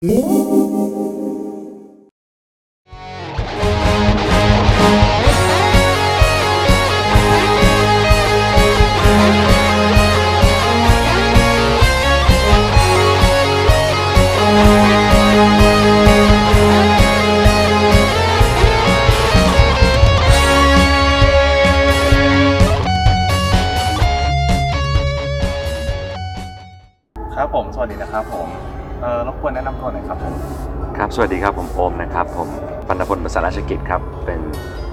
ครับผม สวัสดีนะครับผม เอ่อรบกวนแนะนำตัวหน่อยครับผมครับ สวัสดีครับผมโอมนะครับ ผมปัณพลภาษาราชกิจครับ เป็น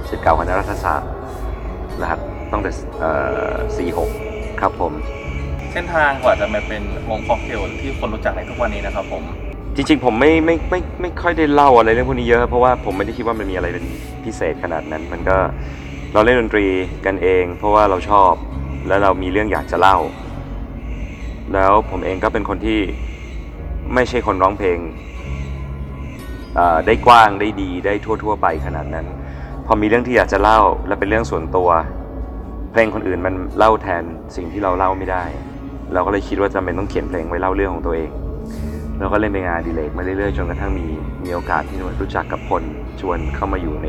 ศิษย์เก่าคณะรัฐศาสตร์รหัสต้องแต่เอ่อ46 ครับผม เส้นทางกว่าจะมาเป็นวงค็อกเทลที่คนรู้จักในทุกวันนี้นะครับผมจริงๆ ผมไม่ไม่ไม่ไม่ค่อยได้เล่าอะไรเรื่องพวกนี้เยอะ เพราะว่าผมไม่ได้คิดว่ามันมีอะไรเป็นพิเศษขนาดนั้น มันก็เราเล่นดนตรีกันเอง เพราะว่าเราชอบ แล้วเรามีเรื่องอยากจะเล่า แล้วผมเองก็เป็นคนที่ ไม่ใช่คนร้องเพลงได้กว้างได้ดีได้ทั่ว ๆ ไปขนาดนั้น พอมีเรื่องที่อยากจะเล่าและเป็นเรื่องส่วนตัว เพลงคนอื่นมันเล่าแทนสิ่งที่เราเล่าไม่ได้ เราก็เลยคิดว่าจำเป็นต้องเขียนเพลงไว้เล่าเรื่องของตัวเองแล้วก็เล่นไปงานดีเลกมาเรื่อยๆจนกระทั่งมีมีโอกาสที่รู้จักกับคนชวนเข้ามาอยู่ใน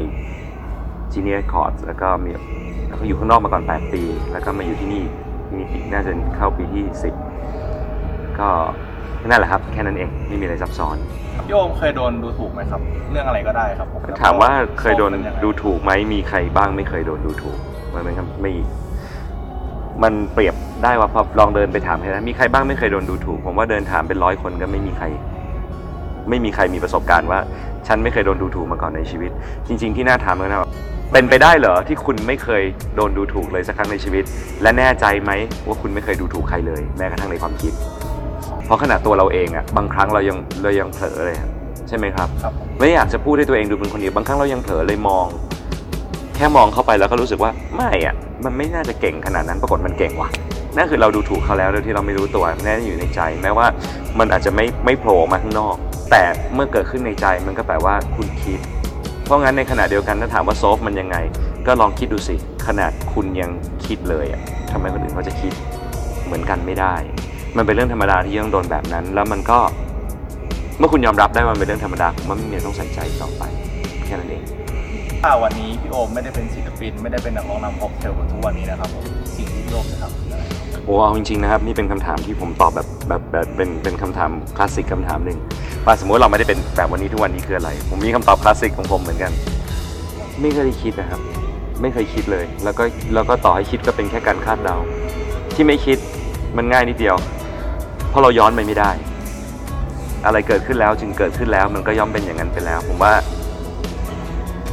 จีเนียคอร์ดแล้วก็มีแล้วก็อยู่ข้างนอกมาก่อน 8 ปี แล้วก็มาอยู่ที่นี่ที่นี่ปีน่าจะเข้าปีที่ 10 ก็ นั่นแหละครับ แค่นั้นเองไม่มีอะไรซับซ้อน พี่โอมเคยโดนดูถูกไหมครับ เรื่องอะไรก็ได้ครับผมแล้วก็ถามว่าเคยโดนป็งไงดูถูกไหมมีใครบ้างไม่เคยโดนดูถูกมันไม่ไม่มันเปรียบได้ว่าพอลองเดินไปถามใครนะมีใครบ้างไม่เคยโดนดูถูก ผมว่าเดินถามเป็นร้อยคนก็ไม่มีใคร ไม่มีใครมีประสบการณ์ว่า ฉันไม่เคยโดนดูถูกมาก่อนในชีวิต จริง ๆ ที่น่าถามก็นะว่าเป็นไปได้เหรอที่คุณไม่เคยโดนดูถูกเลยสักครั้งในชีวิต และแน่ใจไหมว่าคุณไม่เคยดูถูกใครเลย แม้กระทั่งในความคิด เพราะขนาดตัวเราเองอะบางครั้งเรายังเรายังเผลอเลยอะใช่ไหมครับ ครับผมไม่อยากจะพูดให้ตัวเองดูเป็นคนดีบางครั้งเรายังเผลอเลยมอง แค่มองเข้าไปแล้วก็รู้สึกว่าไม่อะมันไม่น่าจะเก่งขนาดนั้นปรากฏมันเก่งว่ะนั่นคือเราดูถูกเขาแล้วโดยที่เราไม่รู้ตัวแน่อยู่ในใจ แม้ว่ามันอาจจะไม่ไม่โผล่ออกมาข้างนอก แต่เมื่อเกิดขึ้นในใจมันก็แปลว่าคุณคิด เพราะงั้นในขณะเดียวกันถ้าถามว่าโซฟมันยังไง ก็ลองคิดดูสิขนาดคุณยังคิดเลยอะทำไมคนอื่นเขาจะคิดเหมือนกันไม่ได้ มันเป็นเรื่องธรรมดาที่ต้องโดนแบบนั้น แล้วมันก็เมื่อคุณยอมรับได้ว่ามันเป็นเรื่องธรรมดาผมว่าไม่มีอะไรต้องใส่ใจต่อไปแค่นั้นเอง ถ้าวันนี้พี่โอมไม่ได้เป็นศิลปิน ไม่ได้เป็นนักร้องนำค็อกเทลเหมือนทุกวันนี้นะครับผมสิ่งที่พี่โอมจะทำคืออะไรโอ้เอาจริงๆนะครับนี่เป็นคำถามที่ผมตอบแบบแบบแบบเป็นเป็นคำถามคลาสสิกคำถามหนึ่งว่าสมมติว่าเราไม่ได้เป็นแบบวันนี้ทุกวันนี้คืออะไร ผมมีคำตอบคลาสสิกของผมเหมือนกัน ไม่เคยได้คิดนะครับ ไม่เคยคิดเลย แล้วก็แล้วก็ต่อให้คิดก็เป็นแค่การคาดเดาที่ไม่คิดมันง่ายนิดเดียวเพ ราะเราย้อนไปไม่ได้ อะไรเกิดขึ้นแล้วจึงเกิดขึ้นแล้ว มันก็ย่อมเป็นอย่างนั้นไปแล้ว ผมว่า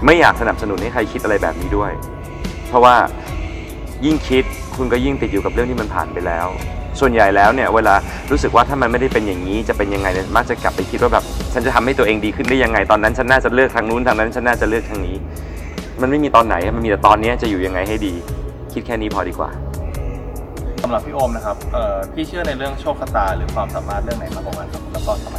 ไม่อยากสนับสนุนให้ใครคิดอะไรแบบนี้ด้วย เพราะว่ายิ่งคิดคุณก็ยิ่งติดอยู่กับเรื่องที่มันผ่านไปแล้ว ส่วนใหญ่แล้วเนี่ย เวลารู้สึกว่าถ้ามันไม่ได้เป็นอย่างนี้จะเป็นยังไงเนี่ยมักจะกลับไปคิดว่าแบบฉันจะทำให้ตัวเองดีขึ้นได้ยังไงตอนนั้นฉันน่าจะเลือกทางนู้นทางนั้นฉันน่าจะเลือกทางนี้ มันไม่มีตอนไหนมันมีแต่ตอนนี้จะอยู่ยังไงให้ดี คิดแค่นี้พอดีกว่า สำหรับพี่โอมนะครับเอ่อพี่เชื่อในเรื่องโชคชะตาหรือความสามารถเรื่องไหนมากกว่ากันครับแล้วก็ทำไม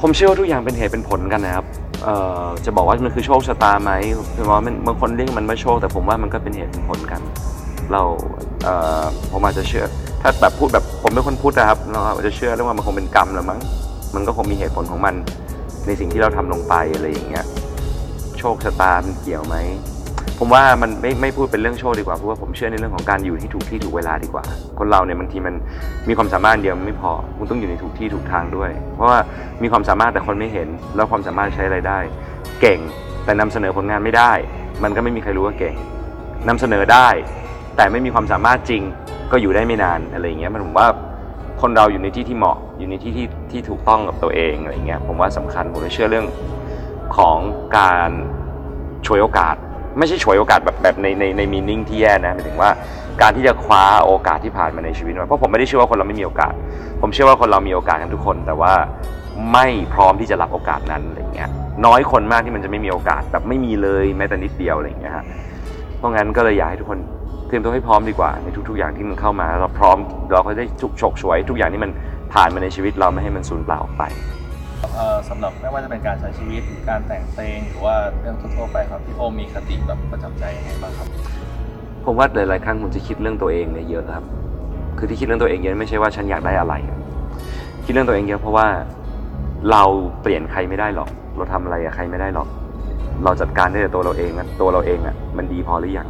ผมเชื่อว่าทุกอย่างเป็นเหตุเป็นผลกันนะครับเอ่อจะบอกว่ามันคือโชคชะตาไหมคือว่ามันบางคนเรียกมันว่าโชค แต่ผมว่ามันก็เป็นเหตุเป็นผลกัน เราเอ่อผมอาจจะเชื่อ ถ้าแบบพูดแบบผมเป็นคนพูดนะครับเราอาจจะเชื่อเรื่องว่ามันคงเป็นกรรมแหรือมั้งมันก็คงมีเหตุผลของมันในสิ่งที่เราทำลงไปอะไรอย่างเงี้ย โชคชะตามันเกี่ยวไหม ผมว่ามันไม่ไม่พูดเป็นเรื่องโชคดีกว่าเพราะว่าผมเชื่อในเรื่องของการอยู่ที่ถูกที่ถูกเวลาดีกว่า คนเราเนี่ยบางทีมันมีความสามารถเดียวมันไม่พอคุณต้องอยู่ในถูกที่ถูกทางด้วย เพราะว่ามีความสามารถแต่คนไม่เห็น แล้วความสามารถใช้อะไรได้ เก่งแต่นำเสนอผลงานไม่ได้ มันก็ไม่มีใครรู้ว่าเก่งนำเสนอได้ แต่ไม่มีความสามารถจริงก็อยู่ได้ไม่นานอะไรอย่างเงี้ยมันผมว่าคนเราอยู่ในที่ที่เหมาะอยู่ในที่ที่ที่ถูกต้องกับตัวเองอะไรเงี้ยผมว่าสำคัญผมเชื่อเรื่องของการฉวยโอกาส ไม่ใช่ฉวยโอกาสแบบแบบในในในมีนิ่งที่แย่นะหมายถึงว่าการที่จะคว้าโอกาสที่ผ่านมาในชีวิตมาเพราะผมไม่ได้เชื่อว่าคนเราไม่มีโอกาส ผมเชื่อว่าคนเรามีโอกาสกันทุกคน แต่ว่าไม่พร้อมที่จะรับโอกาสนั้นอะไรเงี้ยน้อยคนมากที่มันจะไม่มีโอกาสแบบไม่มีเลยแม้แต่นิดเดียวอะไรเงี้ยฮะเพราะงั้นก็เลยอยากให้ทุกคนเตรียมตัวให้พร้อมดีกว่าในทุก ๆ อย่างที่มันเข้ามาเราพร้อมเราก็ได้ฉุกฉกฉวย ทุกอย่างที่มันผ่านมาในชีวิตเราไม่ให้มันสูญเปล่าออกไป เอ่อสำหรับไม่ว่าจะเป็นการใช้ชีวิตหรือการแต่งเพลงหรือว่าเรื่องทั่วๆไปครับพี่โอมมีคติแบบประจำใจยังไงบ้างครับผมว่าหลายๆครั้งผมจะคิดเรื่องตัวเองเนี่ยเยอะครับ คือที่คิดเรื่องตัวเองเยอะไม่ใช่ว่าฉันอยากได้อะไร คิดเรื่องตัวเองเยอะเพราะว่าเราเปลี่ยนใครไม่ได้หรอก เราทำอะไรกับใครไม่ได้หรอก เราจัดการได้แต่ตัวเราเองนะตัวเราเองอะมันดีพอหรือยัง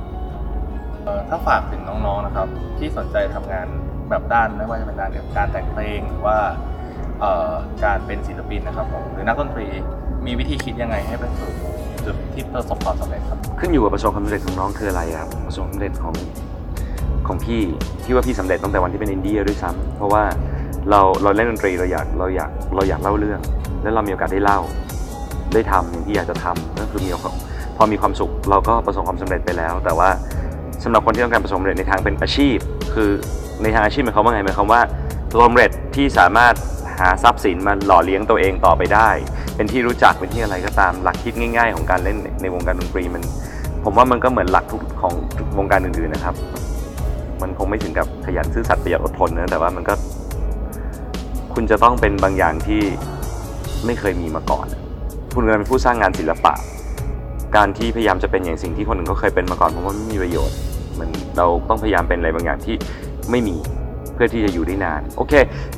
เอ่อถ้าฝากถึงน้องๆนะครับ ที่สนใจทำงานแบบด้านไม่ว่าจะเป็นด้านการแต่งเพลงหรือว่าเอ่อ การเป็นศิลปินนะครับผมหรือนักดนตรีมีวิธีคิดยังไงให้เป็นสู่จุดที่ประสบความสำเร็จครับ ขึ้นอยู่กับประสบความสำเร็จของน้องคืออะไรครับประสบความสำเร็จของของพี่พี่ว่าพี่สำเร็จตั้งแต่วันที่เป็นอินเดียด้วยซ้ำเพราะว่าเราเราเล่นดนตรีเราอยากเราอยากเราอยากเล่าเรื่อง แล้วเรามีโอกาสได้เล่าได้ทำอย่างที่อยากจะทำก็คือมีความพอมีความสุขเราก็ประสบความสำเร็จไปแล้ว แต่ว่าสำหรับคนที่ต้องการประสบความสำเร็จในทางเป็นอาชีพ คือในทางอาชีพหมายความว่าไงหมายความว่าความสำเร็จที่สามารถ หาทรัพย์สินมาหล่อเลี้ยงตัวเองต่อไปได้ เป็นที่รู้จักเป็นที่อะไรก็ตามหลักคิดง่ายๆ ของการเล่นในวงการดนตรีมัน ผมว่ามันก็เหมือนหลักทุกของวงการอื่นๆนะครับ มันคงไม่ถึงกับขยันซื่อสัตย์ประหยัดอดทนนะแต่ว่ามันก็ คุณจะต้องเป็นบางอย่างที่ไม่เคยมีมาก่อน คุณกำลังเป็นผู้สร้างงานศิลปะ การที่พยายามจะเป็นอย่างสิ่งที่คนอื่นก็เคยเป็นมาก่อนผมว่าไม่มีประโยชน์เหมันเราต้องพยายามเป็นอะไรบางอย่างที่ไม่มี พื่อที่จะอยู่ได้นาน โอเค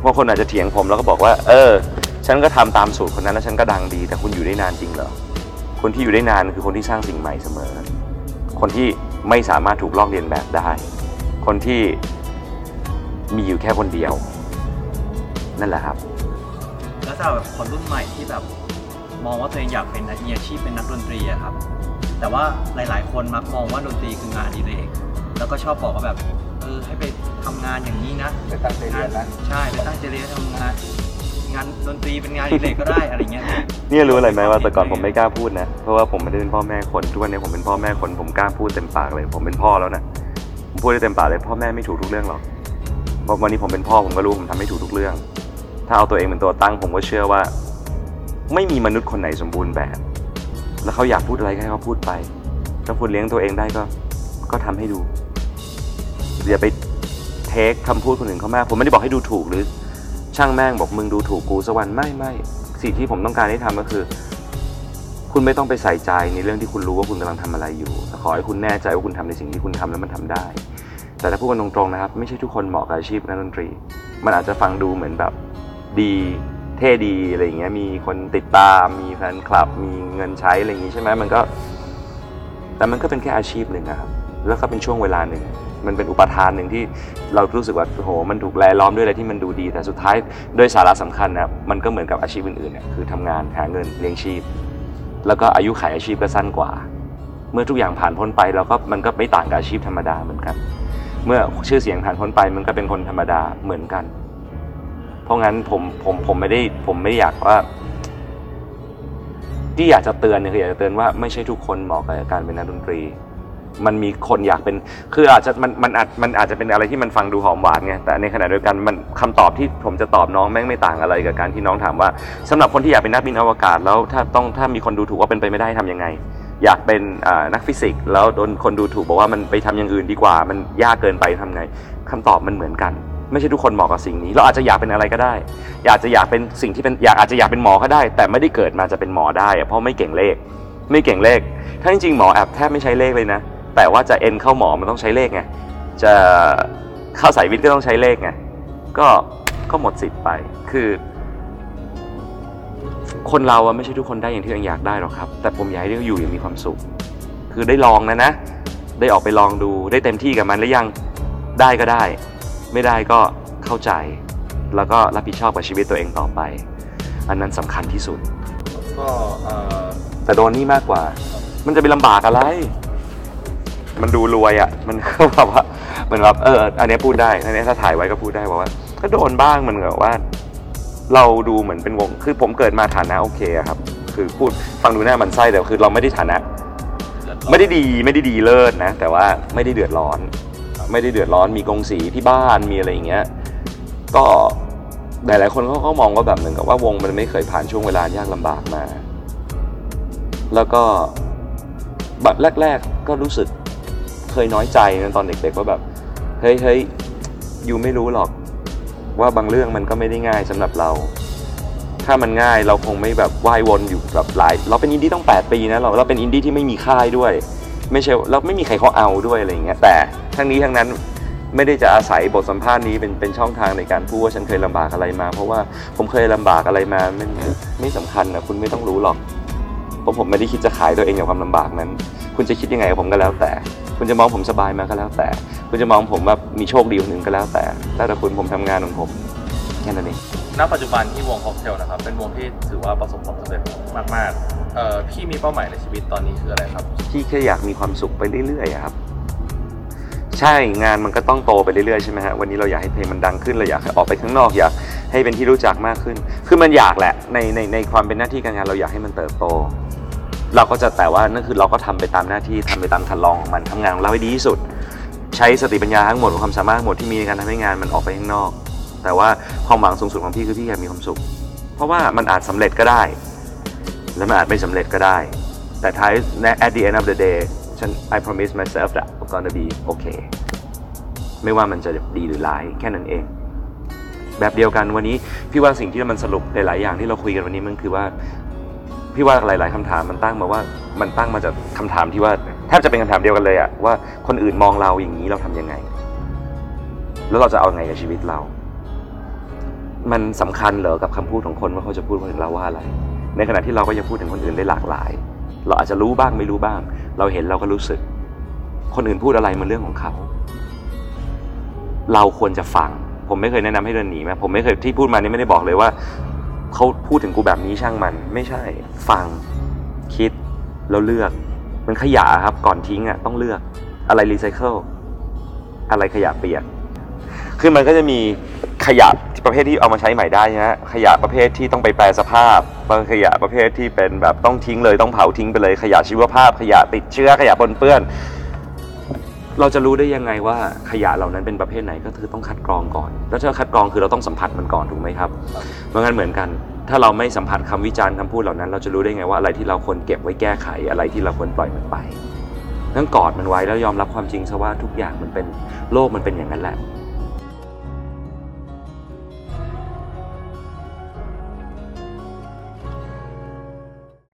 บางคนอาจจะเถียงผมแล้วก็บอกว่า เออ ฉันก็ทำตามสูตรคนนั้นแล้วฉันก็ดังดี แต่คุณอยู่ได้นานจริงเหรอ คนที่อยู่ได้นานคือคนที่สร้างสิ่งใหม่เสมอ คนที่ไม่สามารถถูกลอกเลียนแบบได้ คนที่มีอยู่แค่คนเดียว นั่นแหละครับ แล้วสำหรับแบบคนรุ่นใหม่ที่แบบมองว่าตัวเองอยากเป็นมีอาชีพเป็นนักดนตรีอะครับ แต่ว่าหลาย ๆ คนมักมองว่าดนตรีคืองานอดิเรก แล้วก็ชอบบอกว่าแบบเออให้ไปทำงานอย่างนี้นะ ไปตั้งใจเรียนนะ ใช่ไปตั้งใจเรียนทำงาน งานดนตรีเป็นงานอดิเรกก็ได้อะไรเงี้ยเนี่ยรู้อะไรไหมว่าแต่ก่อนผมไม่กล้าพูดนะ เพราะว่าผมไม่ได้เป็นพ่อแม่คนทุกวันนี้ผมเป็นพ่อแม่คนผมกล้าพูดเต็มปากเลย ผมเป็นพ่อแล้วนะผมพูดได้เต็มปากเลยพ่อแม่ไม่ถูกทุกเรื่องหรอกเพราะวันนี้ผมเป็นพ่อผมก็รู้ผมทำไม่ถูกทุกเรื่อง ถ้าเอาตัวเองเป็นตัวตั้งผมก็เชื่อว่า ไม่มีมนุษย์คนไหนสมบูรณ์แบบ แล้วเขาอยากพูดอะไรก็ให้เขาพูดไป ถ้าคุณเลี้ยงตัวเองได้ก็ก็ทำให้ดู อย่าไปเทคคำพูดคนอื่นเขามาก ผมไม่ได้บอกให้ดูถูกหรือช่างแม่งบอกมึงดูถูกกูสักวันไม่ไม่สิ่งที่ผมต้องการให้ทำก็คือ คุณไม่ต้องไปใส่ใจในเรื่องที่คุณรู้ว่าคุณกำลังทำอะไรอยู่แต่ขอให้คุณแน่ใจว่าคุณทำในสิ่งที่คุณทำแล้วมันทำได้ แต่ถ้าพูดกันตรงๆนะครับ ไม่ใช่ทุกคนเหมาะกับอาชีพนักดนตรี มันอาจจะฟังดูเหมือนแบบดีเท่ดีอะไรอย่างเงี้ยมีคนติดตาม มีแฟนคลับ มีเงินใช้อะไรอย่างงี้ใช่ไหมมันก็ แต่มันก็เป็นแค่อาชีพหนึ่งอะครับแล้วก็เป็นช่วงเวลาหนึ่ง มันเป็นอุปทานหนึ่งที่เรารู้สึกว่าโหมันถูกแลล้อมด้วยอะไรที่มันดูดี แต่สุดท้ายโดยสาระสำคัญนะมันก็เหมือนกับอาชีพอื่นๆเนี่ยคือทำงานหาเงินเลี้ยงชีพ แล้วก็อายุขัยอาชีพก็สั้นกว่า เมื่อทุกอย่างผ่านพ้นไปเราก็มันก็ไม่ต่างกับอาชีพธรรมดาเหมือนกัน เมื่อชื่อเสียงผ่านพ้นไปมันก็เป็นคนธรรมดาเหมือนกัน เพราะงั้นผมผมผมไม่ได้ผมไม่ได้อยากว่าที่อยากจะเตือนเนี่ยคืออยากจะเตือนว่าไม่ใช่ทุกคนเหมาะกับการเป็นนักดนตรี มันมีคนอยากเป็น คืออาจจะมันมันอาจมันอาจจะเป็นอะไรที่มันฟังดูหอมหวานไงแต่ในขณะเดียวกันมันคำตอบที่ผมจะตอบน้องแม่งไม่ต่างอะไรกับการที่น้องถามว่าสำหรับคนที่อยากเป็นนักบินอวกาศ แล้วถ้าต้องถ้ามีคนดูถูกว่าเป็นไปไม่ได้ทำยังไง อยากเป็นนักฟิสิกส์แล้วโดนคนดูถูกบอกว่ามันไปทำอย่างอื่นดีกว่า มันยากเกินไปทำไงคำตอบมันเหมือนกันไม่ใช่ทุกคนเหมาะกับสิ่งนี้เราอาจจะอยากเป็นอะไรก็ได้ อยากจะอยากเป็นสิ่งที่เป็นอยากอาจจะอยากเป็นหมอก็ได้ แต่ไม่ได้เกิดมาจะเป็นหมอได้เพราะไม่เก่งเลข ไม่เก่งเลข ถ้าจริงๆหมอแอบแทบไม่ใช้เลขเลยนะ แต่ว่าจะเอ็นเข้าหมอมันต้องใช้เลขไงจะเข้าสายวิทย์ก็ต้องใช้เลขไงก็ก็หมดสิทธิ์ไปคือ คนเราอะไม่ใช่ทุกคนได้อย่างที่ตัวเองอยากได้หรอกครับ แต่ผมอยากให้ได้อยู่อย่างมีความสุข คือได้ลองนะนะ ได้ออกไปลองดูได้เต็มที่กับมันแล้วยังได้ก็ได้ ไม่ได้ก็เข้าใจ แล้วก็รับผิดชอบกับชีวิตตัวเองต่อไป อันนั้นสำคัญที่สุด ก็เอ่อแต่โดนนี่มากกว่า มันจะไปลำบากอะไร มันดูรวยอะ่ะ มันก็แบบว่าเหมือนแบบเออ อันนี้พูดได้อันนี้ถ้าถ่ายไว้ก็พูดได้บอกว่า ก็โดนบ้างเหมือนกับว่า เราดูเหมือนเป็นวง คือผมเกิดมาฐานะโอเคครับ คือพูดฟังดูหน้ามันไส้แต่คือเราไม่ได้ฐานะ ไม่ได้ดีไม่ได้ดีเลิศนะ แต่ว่าไม่ได้เดือดร้อน ไม่ได้เดือดร้อนมีกงสีที่บ้านมีอะไรอย่างเงี้ย ก็หลายๆคนเขาก็มองว่าแบบเหมือนกับว่าวงมันไม่เคยผ่านช่วงเวลายากลำบากมา แล้วก็แบบแรก ๆ ก็รู้สึก เคยน้อยใจนะตอนเด็กๆว่าแบบเฮ้ยเฮ้ยยูไม่รู้หรอกว่าบางเรื่องมันก็ไม่ได้ง่ายสำหรับเรา ถ้ามันง่ายเราคงไม่แบบว่ายวนอยู่แบบหลาย เราเป็นอินดี้ต้อง 8 ปีนะเราเราเป็นอินดี้ที่ไม่มีค่ายด้วย ไม่ใช่แล้วไม่มีใครเขาเอาด้วยอะไรอย่างเงี้ยแต่ทั้งนี้ทั้งนั้นไม่ได้จะอาศัยบทสัมภาษณ์นี้เป็นเป็นช่องทางในการพูดว่าฉันเคยลำบากอะไรมา เพราะว่าผมเคยลำบากอะไรมาไม่ไม่สำคัญนะคุณไม่ต้องรู้หรอก ราะผมไม่ได้คิดจะขายตัวเองกับความลำบากนั้น คุณจะคิดยังไงกับผมก็แล้วแต่ คุณจะมองผมสบายมาก็แล้วแต่ คุณจะมองผมแบบมีโชคดีคนหนึ่งก็แล้วแต่แล้วแต่คุณผมทำงานของผมแค่นั้นเอง ณปัจจุบันที่วงค็อกเทลนะครับ เป็นวงที่ถือว่าประสบความสำเร็จมากๆเอ่อพี่มีเป้าหมายในชีวิตตอนนี้คืออะไรครับ พี่แค่อยากมีความสุขไปเรื่อยๆอะครับ ใช่งานมันก็ต้องโตไปเรื่อยๆใช่ไหมฮะวันนี้เราอยากให้เพลงมันดังขึ้นเราอยากให้ออกไปข้างนอกอยากให้เป็นที่รู้จักมากขึ้น คือมันอยากแหละในในในความเป็นหน้าที่การงานเราอยากให้มันเติบโต เราก็จะแต่ว่านั่นคือเราก็ทำไปตามหน้าที่ทำไปตามคันลองของมันทำงานของเราให้ดีที่สุด ใช้สติปัญญาทั้งหมดความสามารถทั้งหมดที่มีในการทำให้งานมันออกไปข้างนอก แต่ว่าความหวังสูงสุดของพี่คือพี่อยากมีความสุข เพราะว่ามันอาจสำเร็จก็ได้ และมันอาจไม่สำเร็จก็ได้ แต่ท้าย at the end of the day ฉัน I promise myself that I'm gonna be okay ไม่ว่ามันจะดีหรือร้ายแค่นั้นเอง แบบเดียวกันวันนี้พี่ว่าสิ่งที่มันสรุปหลายๆอย่างที่เราคุยกันวันนี้มันคือว่า พี่ว่าหลาย ๆคำถามมันตั้งมาว่ามันตั้งมาจากคำถามที่ว่าแทบจะเป็นคำถามเดียวกันเลยอะว่าคนอื่นมองเราอย่างนี้เราทำยังไง แล้วเราจะเอาไงกับชีวิตเรา มันสำคัญเหรอกับคำพูดของคนว่าเขาจะพูดถึงเราว่าอะไร ในขณะที่เราก็ยังพูดถึงคนอื่นได้หลากหลาย เราอาจจะรู้บ้างไม่รู้บ้าง เราเห็นเราก็รู้สึก คนอื่นพูดอะไรมันเรื่องของเขาเราควรจะฟัง ผมไม่เคยแนะนำให้เดินหนีไหมผมไม่เคยที่พูดมานี่ไม่ได้บอกเลยว่า เขาพูดถึงกูแบบนี้ช่างมัน ไม่ใช่ ฟัง คิด แล้วเลือก มันขยะครับ ก่อนทิ้งอะต้องเลือก อะไรรีไซเคิล อะไรขยะเปียก คือมันก็จะมีขยะประเภทที่เอามาใช้ใหม่ได้นะฮะขยะประเภทที่ต้องไปแปลสภาพบางขยะประเภทที่เป็นแบบต้องทิ้งเลยต้องเผาทิ้งไปเลยขยะชีวภาพ ขยะติดเชื้อขยะปนเปื้อน เราจะรู้ได้ยังไงว่าขยะเหล่านั้นเป็นประเภทไหนก็คือต้องคัดกรองก่อน แล้วถ้าคัดกรองคือเราต้องสัมผัสมันก่อนถูกไหมครับเพราะงั้นเหมือนกัน ถ้าเราไม่สัมผัสคำวิจารณ์คำพูดเหล่านั้น เราจะรู้ได้ไงว่าอะไรที่เราควรเก็บไว้แก้ไขอะไรที่เราควรปล่อยมันไปนั่นกอดมันไว้แล้วยอมรับความจริงซะว่าทุกอย่างมันเป็นโลกมันเป็นอย่างนั้นแหละ